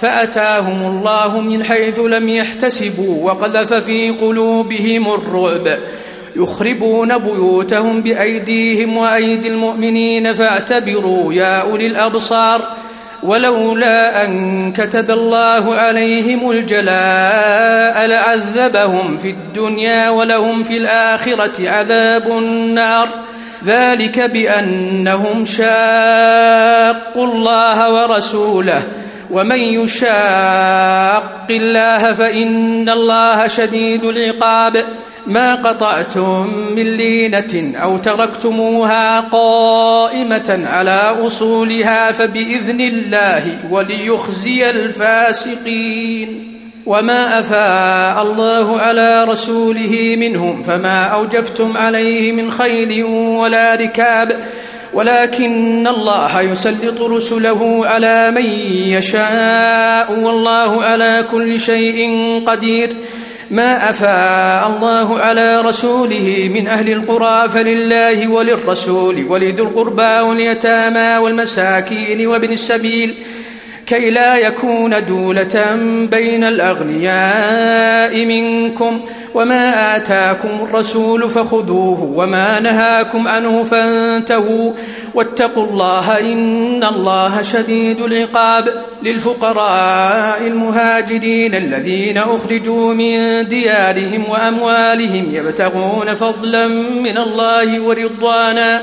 فأتاهم الله من حيث لم يحتسبوا وقذف في قلوبهم الرعب. يخربون بيوتهم بأيديهم وأيدي المؤمنين فاعتبروا يا أولي الأبصار. ولولا أن كتب الله عليهم الجلاء لعذبهم في الدنيا ولهم في الآخرة عذاب النار. ذلك بأنهم شاقوا الله ورسوله. ومن يشاق الله فإن الله شديد العقاب. ما قطعتم من لينة أو تركتموها قائمة على أصولها فبإذن الله وليخزي الفاسقين. وما أفاء الله على رسوله منهم فما أوجفتم عليه من خيل ولا ركاب. ولكن الله يسلط رسله على من يشاء والله على كل شيء قدير. ما أفاء الله على رسوله من أهل القرى فلله وللرسول ولذي القربى واليتامى والمساكين وابن السبيل. كي لا يكون دولة بين الأغنياء منكم. وما آتاكم الرسول فخذوه وما نهاكم عنه فانتهوا. واتقوا الله إن الله شديد العقاب للفقراء المهاجرين الذين أخرجوا من ديارهم وأموالهم يبتغون فضلا من الله ورضوانا.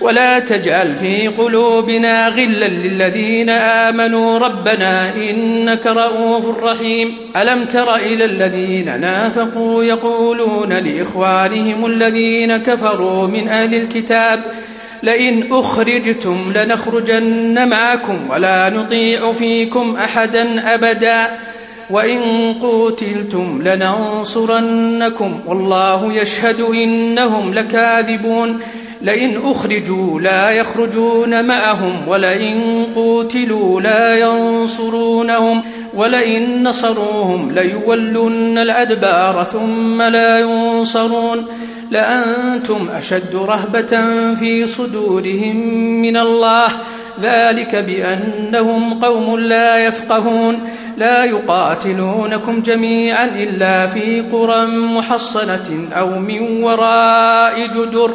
ولا تجعل في قلوبنا غلا للذين آمنوا. ربنا إنك رؤوف رحيم. ألم تر إلى الذين نافقوا يقولون لإخوانهم الذين كفروا من أهل الكتاب لئن أخرجتم لنخرجن معكم ولا نطيع فيكم أحدا أبدا. وإن قوتلتم لننصرنكم والله يشهد إنهم لكاذبون. لئن أخرجوا لا يخرجون معهم ولئن قوتلوا لا ينصرونهم ولئن نصروهم ليولن الأدبار ثم لا ينصرون لأنتم أشد رهبة في صدورهم من الله ذلك بأنهم قوم لا يفقهون لا يقاتلونكم جميعا إلا في قرى محصنة أو من وراء جدر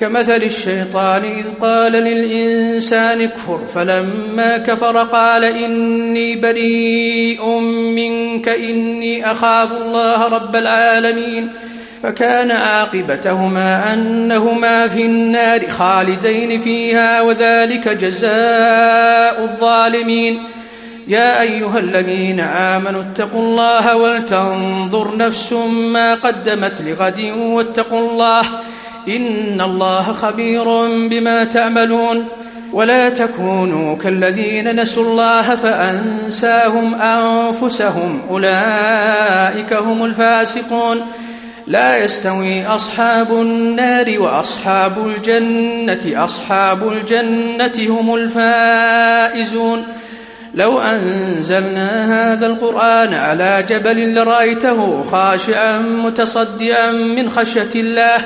كمثل الشيطان إذ قال للإنسان اكفر فلما كفر قال إني بريء منك إني أخاف الله رب العالمين. فكان عاقبتهما أنهما في النار خالدين فيها وذلك جزاء الظالمين. يا أيها الذين آمنوا اتقوا الله ولتنظر نفس ما قدمت لغد واتقوا الله إن الله خبير بما تعملون ولا تكونوا كالذين نسوا الله فأنساهم أنفسهم أولئك هم الفاسقون لا يستوي أصحاب النار وأصحاب الجنة أصحاب الجنة هم الفائزون لو أنزلنا هذا القرآن على جبل لرأيته خاشعا متصدئا من خشية الله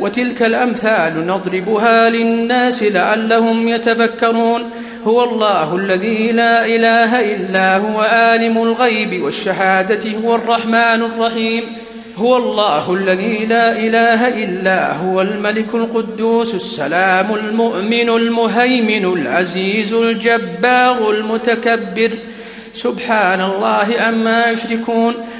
وتلك الأمثال نضربها للناس لعلهم يتفكرون هو الله الذي لا إله إلا هو عالم الغيب والشهادة هو الرحمن الرحيم. هو الله الذي لا إله إلا هو الملك القدوس السلام المؤمن المهيمن العزيز الجبار المتكبر. سبحان الله عما يشركون.